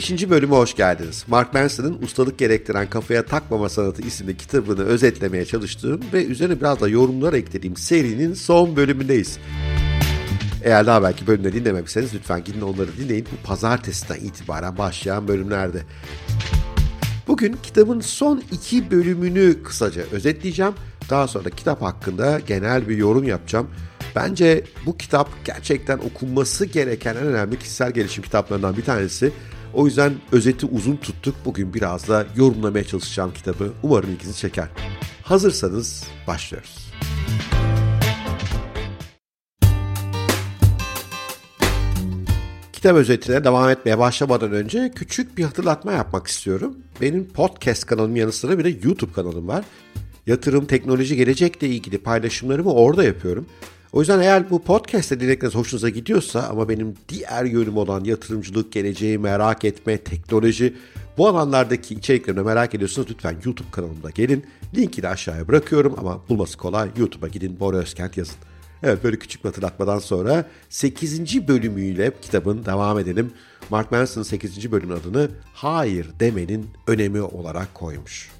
Beşinci bölüme hoş geldiniz. Mark Manson'ın Ustalık Gerektiren Kafaya Takmama Sanatı isimli kitabını özetlemeye çalıştığım ve üzerine biraz da yorumlar eklediğim serinin son bölümündeyiz. Eğer daha belki bölümleri dinlememişseniz lütfen gidin onları dinleyin. Bu pazartesiden itibaren başlayan bölümlerde. Bugün kitabın son iki bölümünü kısaca özetleyeceğim. Daha sonra kitap hakkında genel bir yorum yapacağım. Bence bu kitap gerçekten okunması gereken en önemli kişisel gelişim kitaplarından bir tanesi. O yüzden özeti uzun tuttuk. Bugün biraz da yorumlamaya çalışacağım kitabı. Umarım ilginizi çeker. Hazırsanız başlıyoruz. Kitap özetine devam etmeye başlamadan önce küçük bir hatırlatma yapmak istiyorum. Benim podcast kanalım yanı sıra bir de YouTube kanalım var. Yatırım, teknoloji, gelecekle ilgili paylaşımlarımı orada yapıyorum. O yüzden eğer bu podcast'te dinledikleriniz hoşunuza gidiyorsa ama benim diğer yönüm olan yatırımcılık, geleceği merak etme, teknoloji bu alanlardaki içeriklerini merak ediyorsanız lütfen YouTube kanalımda gelin. Linki de aşağıya bırakıyorum ama bulması kolay. YouTube'a gidin Bora Özkent yazın. Evet böyle küçük bir hatırlatmadan sonra 8. bölümüyle kitabın devam edelim. Mark Manson 8. bölümün adını Hayır demenin önemi olarak koymuş.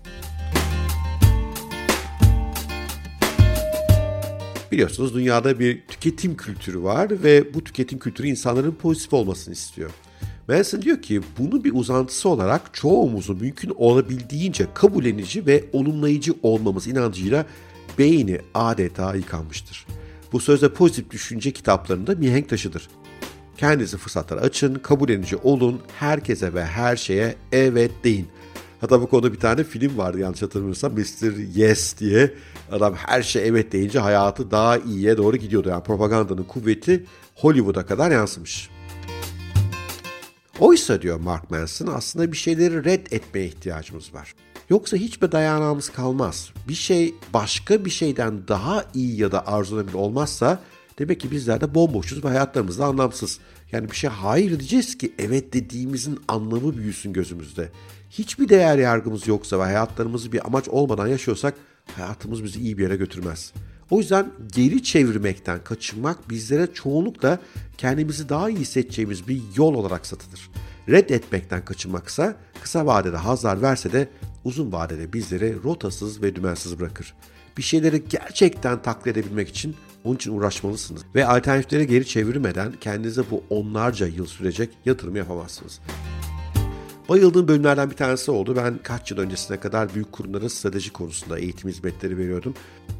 Biliyorsunuz dünyada bir tüketim kültürü var ve bu tüketim kültürü insanların pozitif olmasını istiyor. Manson diyor ki bunu bir uzantısı olarak çoğumuzun mümkün olabildiğince kabullenici ve olumlayıcı olmamız inancıyla beyni adeta yıkanmıştır. Bu sözde pozitif düşünce kitaplarında mihenk taşıdır. Kendinizi fırsatlara açın, kabullenici olun, herkese ve her şeye evet deyin. Hatta bu konuda bir tane film vardı yanlış hatırlamıyorsam Mr. Yes diye. Adam her şey evet deyince hayatı daha iyiye doğru gidiyordu. Yani propagandanın kuvveti Hollywood'a kadar yansımış. Oysa diyor Mark Manson aslında bir şeyleri red etmeye ihtiyacımız var. Yoksa hiçbir dayanağımız kalmaz. Bir şey başka bir şeyden daha iyi ya da arzulanabilir olmazsa demek ki bizler de bomboşuz ve hayatlarımız da anlamsız. Yani bir şey hayır diyeceğiz ki evet dediğimizin anlamı büyüsün gözümüzde. Hiçbir değer yargımız yoksa ve hayatlarımızı bir amaç olmadan yaşıyorsak hayatımız bizi iyi bir yere götürmez. O yüzden geri çevirmekten kaçınmak bizlere çoğunlukla kendimizi daha iyi hissedeceğimiz bir yol olarak satılır. Reddetmekten kaçınmaksa kısa vadede hazlar verse de uzun vadede bizleri rotasız ve dümensiz bırakır. Bir şeyleri gerçekten taklit edebilmek için onun için uğraşmalısınız. Ve alternatifleri geri çevirmeden kendinize bu onlarca yıl sürecek yatırım yapamazsınız. Bayıldığım bölümlerden bir tanesi oldu. Ben kaç yıl öncesine kadar büyük kurumlara strateji konusunda eğitim hizmetleri veriyordum.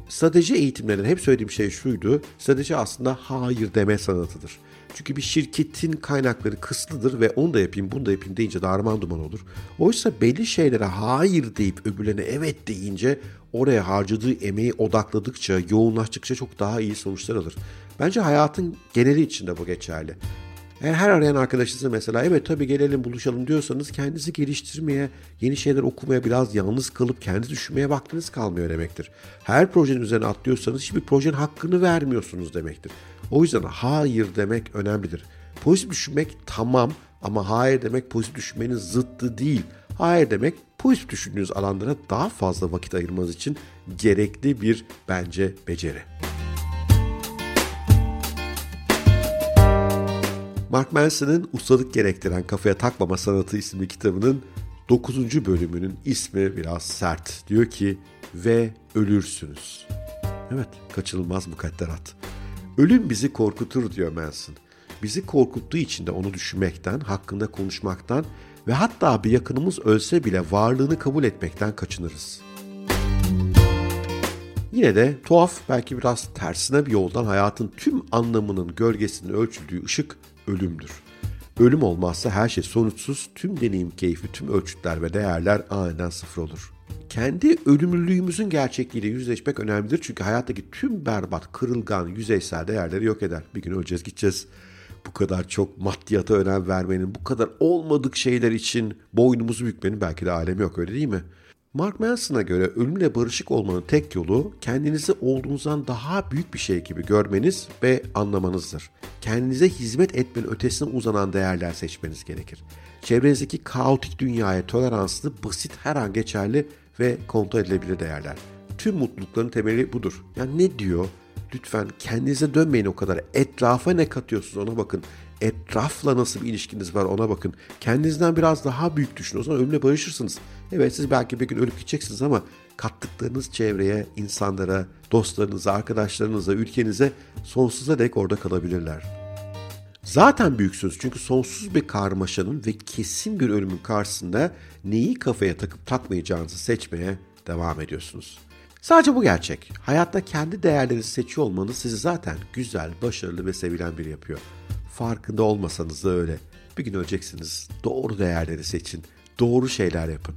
Strateji eğitimlerinde hep söylediğim şey şuydu. Strateji aslında hayır deme sanatıdır. Çünkü bir şirketin kaynakları kısıtlıdır ve onu da yapayım bunu da yapayım deyince darman duman olur. Oysa belli şeylere hayır deyip öbürlerine evet deyince oraya harcadığı emeği odakladıkça, yoğunlaştıkça çok daha iyi sonuçlar alır. Bence hayatın geneli içinde bu geçerli. Eğer her arayan arkadaşınızı mesela evet tabii gelelim buluşalım diyorsanız kendinizi geliştirmeye, yeni şeyler okumaya, biraz yalnız kalıp kendinizi düşünmeye vaktiniz kalmıyor demektir. Her projenin üzerine atlıyorsanız hiçbir projenin hakkını vermiyorsunuz demektir. O yüzden hayır demek önemlidir. Pozitif düşünmek tamam ama hayır demek pozitif düşünmenin zıttı değil. Hayır demek pozitif düşündüğünüz alanlara daha fazla vakit ayırmanız için gerekli bir bence beceri. Mark Manson'ın Ustalık Gerektiren Kafaya Takmama Sanatı isimli kitabının 9. bölümünün ismi biraz sert. Diyor ki ve ölürsünüz. Evet kaçınılmaz mukadderat. Ölüm bizi korkutur diyor Manson. Bizi korkuttuğu için de onu düşünmekten, hakkında konuşmaktan ve hatta bir yakınımız ölse bile varlığını kabul etmekten kaçınırız. Yine de tuhaf belki biraz tersine bir yoldan hayatın tüm anlamının gölgesinin ölçüldüğü ışık ölümdür. Ölüm olmazsa her şey sonuçsuz, tüm deneyim keyfi, tüm ölçütler ve değerler aniden sıfır olur. Kendi ölümlülüğümüzün gerçekliğiyle yüzleşmek önemlidir çünkü hayattaki tüm berbat, kırılgan, yüzeysel değerleri yok eder. Bir gün öleceğiz, gideceğiz. Bu kadar çok maddiyata önem vermenin, bu kadar olmadık şeyler için boynumuzu bükmenin belki de alemi yok öyle değil mi?'' Mark Manson'a göre ölümle barışık olmanın tek yolu kendinizi olduğunuzdan daha büyük bir şey gibi görmeniz ve anlamanızdır. Kendinize hizmet etmenin ötesine uzanan değerler seçmeniz gerekir. Çevrenizdeki kaotik dünyaya toleranslı, basit, her an geçerli ve kontrol edilebilir değerler. Tüm mutlulukların temeli budur. Yani ne diyor? Lütfen kendinize dönmeyin o kadar. Etrafa ne katıyorsunuz ona bakın. Etrafla nasıl bir ilişkiniz var ona bakın. Kendinizden biraz daha büyük düşünün. O zaman ölümle barışırsınız. Evet siz belki bir gün ölüp gideceksiniz ama kattıklarınız çevreye, insanlara, dostlarınıza, arkadaşlarınıza, ülkenize sonsuza dek orada kalabilirler. Zaten büyüksünüz çünkü sonsuz bir karmaşanın ve kesin bir ölümün karşısında neyi kafaya takıp takmayacağınızı seçmeye devam ediyorsunuz. Sadece bu gerçek. Hayatta kendi değerlerinizi seçiyor olmanız sizi zaten güzel, başarılı ve sevilen biri yapıyor. Farkında olmasanız da öyle. Bir gün öleceksiniz. Doğru değerleri seçin. Doğru şeyler yapın.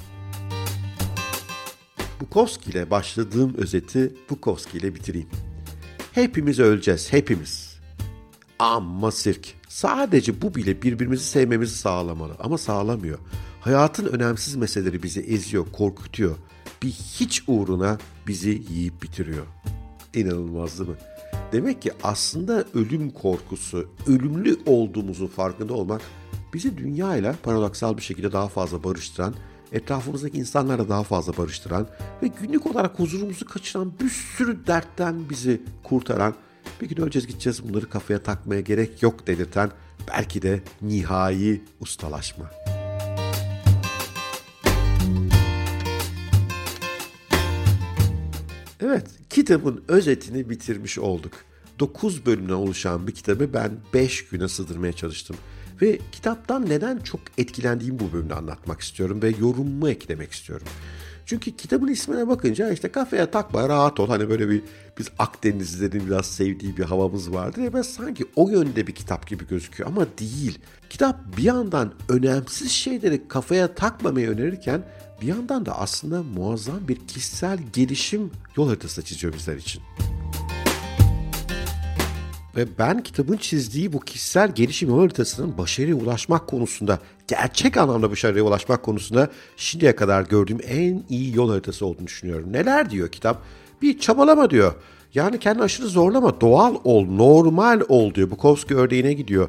Bukowski ile başladığım özeti Bukowski ile bitireyim. Hepimiz öleceğiz, hepimiz. Amma sirk. Sadece bu bile birbirimizi sevmemizi sağlamalı ama sağlamıyor. Hayatın önemsiz meseleleri bizi eziyor, korkutuyor. Bir hiç uğruna bizi yiyip bitiriyor. İnanılmaz değil mi? Demek ki aslında ölüm korkusu, ölümlü olduğumuzun farkında olmak bizi dünyayla paradoksal bir şekilde daha fazla barıştıran, etrafımızdaki insanlarla daha fazla barıştıran ve günlük olarak huzurumuzu kaçıran bir sürü dertten bizi kurtaran, bir gün öleceğiz gideceğiz bunları kafaya takmaya gerek yok dedirten belki de nihai ustalaşma. Evet, kitabın özetini bitirmiş olduk. 9 bölümden oluşan bir kitabı ben 5 güne sığdırmaya çalıştım. Ve kitaptan neden çok etkilendiğim bu bölümde anlatmak istiyorum ve yorumumu eklemek istiyorum. Çünkü kitabın ismine bakınca işte kafaya takma rahat ol. Hani böyle bir biz Akdenizlilerin biraz sevdiği bir havamız vardır ya ben sanki o yönde bir kitap gibi gözüküyor ama değil. Kitap bir yandan önemsiz şeyleri kafaya takmamayı önerirken bir yandan da aslında muazzam bir kişisel gelişim yol haritası çiziyor bizler için. Ve ben kitabın çizdiği bu kişisel gelişim yol haritasının başarıya ulaşmak konusunda, gerçek anlamda başarıya ulaşmak konusunda şimdiye kadar gördüğüm en iyi yol haritası olduğunu düşünüyorum. Neler diyor kitap? Bir çabalama diyor. Yani kendini aşırı zorlama, doğal ol, normal ol diyor. Bukowski örneğine gidiyor.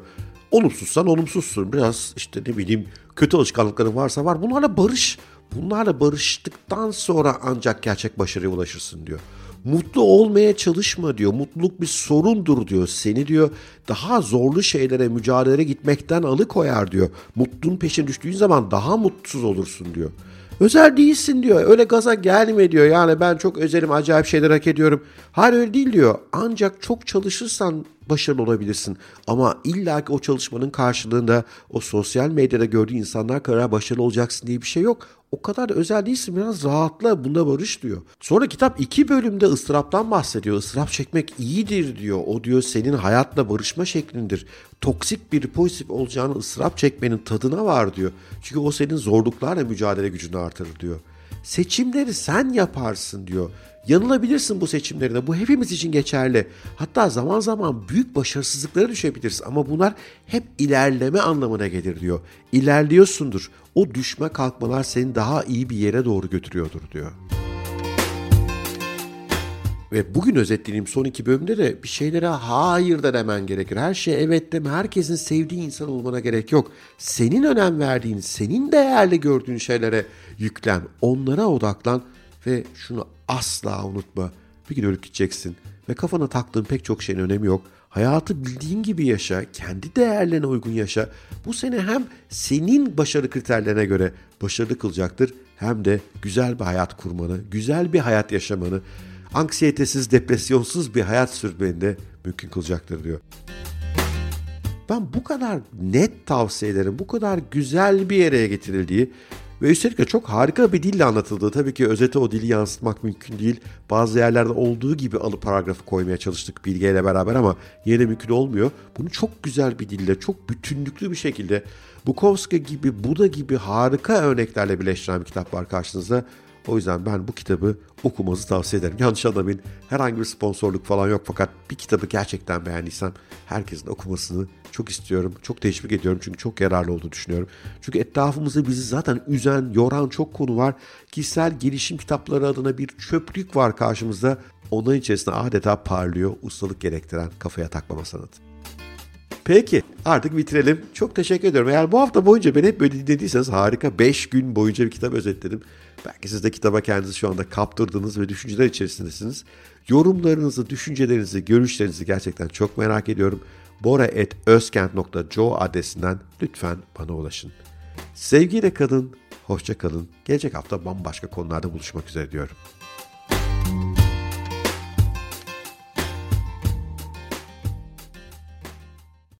Olumsuzsan olumsuzsun. Biraz işte ne bileyim kötü alışkanlıkların varsa var. Bunlarla barış. Bunlarla barıştıktan sonra ancak gerçek başarıya ulaşırsın diyor. Mutlu olmaya çalışma diyor. Mutluluk bir sorundur diyor. Seni diyor daha zorlu şeylere, mücadelelere gitmekten alıkoyar diyor. Mutluluğun peşine düştüğün zaman daha mutsuz olursun diyor. Özel değilsin diyor. Öyle gaza gelme diyor. Yani ben çok özelim, acayip şeyler hak ediyorum. Hayır öyle değil diyor. Ancak çok çalışırsan başarılı olabilirsin. Ama illaki o çalışmanın karşılığında o sosyal medyada gördüğü insanlar kadar başarılı olacaksın diye bir şey yok. O kadar özel değilsin biraz rahatla bunda barış diyor. Sonra kitap iki bölümde ıstıraptan bahsediyor. Istırap çekmek iyidir diyor. O diyor senin hayatla barışma şeklindir. Toksik bir pozitif olacağını ıstırap çekmenin tadına var diyor. Çünkü o senin zorluklarla mücadele gücünü artırır diyor. Seçimleri sen yaparsın diyor. Yanılabilirsin bu seçimlerinde. Bu hepimiz için geçerli. Hatta zaman zaman büyük başarısızlıklara düşebiliriz ama bunlar hep ilerleme anlamına gelir diyor. İlerliyorsundur. O düşme kalkmalar seni daha iyi bir yere doğru götürüyordur diyor. Ve bugün özetlediğim son iki bölümde de bir şeylere hayır da demen gerekir. Her şeye evet deme. Herkesin sevdiği insan olmana gerek yok. Senin önem verdiğin, senin değerli gördüğün şeylere yüklen. Onlara odaklan ve şunu asla unutma. Bir gün ölüp gideceksin ve kafana taktığın pek çok şeyin önemi yok. Hayatı bildiğin gibi yaşa, kendi değerlerine uygun yaşa. Bu seni hem senin başarı kriterlerine göre başarılı kılacaktır hem de güzel bir hayat kurmanı, güzel bir hayat yaşamanı, anksiyetesiz, depresyonsuz bir hayat sürmeni de mümkün kılacaktır diyor. Ben bu kadar net tavsiyelerin bu kadar güzel bir yere getirildiği ve üstelik de çok harika bir dille anlatıldığı. Tabii ki özete o dili yansıtmak mümkün değil. Bazı yerlerde olduğu gibi alıp paragrafı koymaya çalıştık bilgeyle beraber ama yine de mümkün olmuyor. Bunu çok güzel bir dille, çok bütünlüklü bir şekilde Bukowski gibi, Buda gibi harika örneklerle birleştiren bir kitap var karşınızda. O yüzden ben bu kitabı okumanızı tavsiye ederim. Yanlış anlamayın. Herhangi bir sponsorluk falan yok fakat bir kitabı gerçekten beğendiysem herkesin okumasını çok istiyorum. Çok teşvik ediyorum çünkü çok yararlı olduğunu düşünüyorum. Çünkü etrafımızda bizi zaten üzen, yoran çok konu var. Kişisel gelişim kitapları adına bir çöplük var karşımızda. Onların içerisinde adeta parlıyor, ustalık gerektiren kafaya takmama sanatı. Peki artık bitirelim. Çok teşekkür ediyorum. Eğer bu hafta boyunca beni hep böyle dinlediyseniz harika 5 gün boyunca bir kitap özetledim. Belki siz de kitaba kendinizi şu anda kaptırdınız ve düşünceler içerisindesiniz. Yorumlarınızı, düşüncelerinizi, görüşlerinizi gerçekten çok merak ediyorum. bora.özkent.co adresinden lütfen bana ulaşın. Sevgiyle kalın, hoşça kalın. Gelecek hafta bambaşka konularda buluşmak üzere diyorum.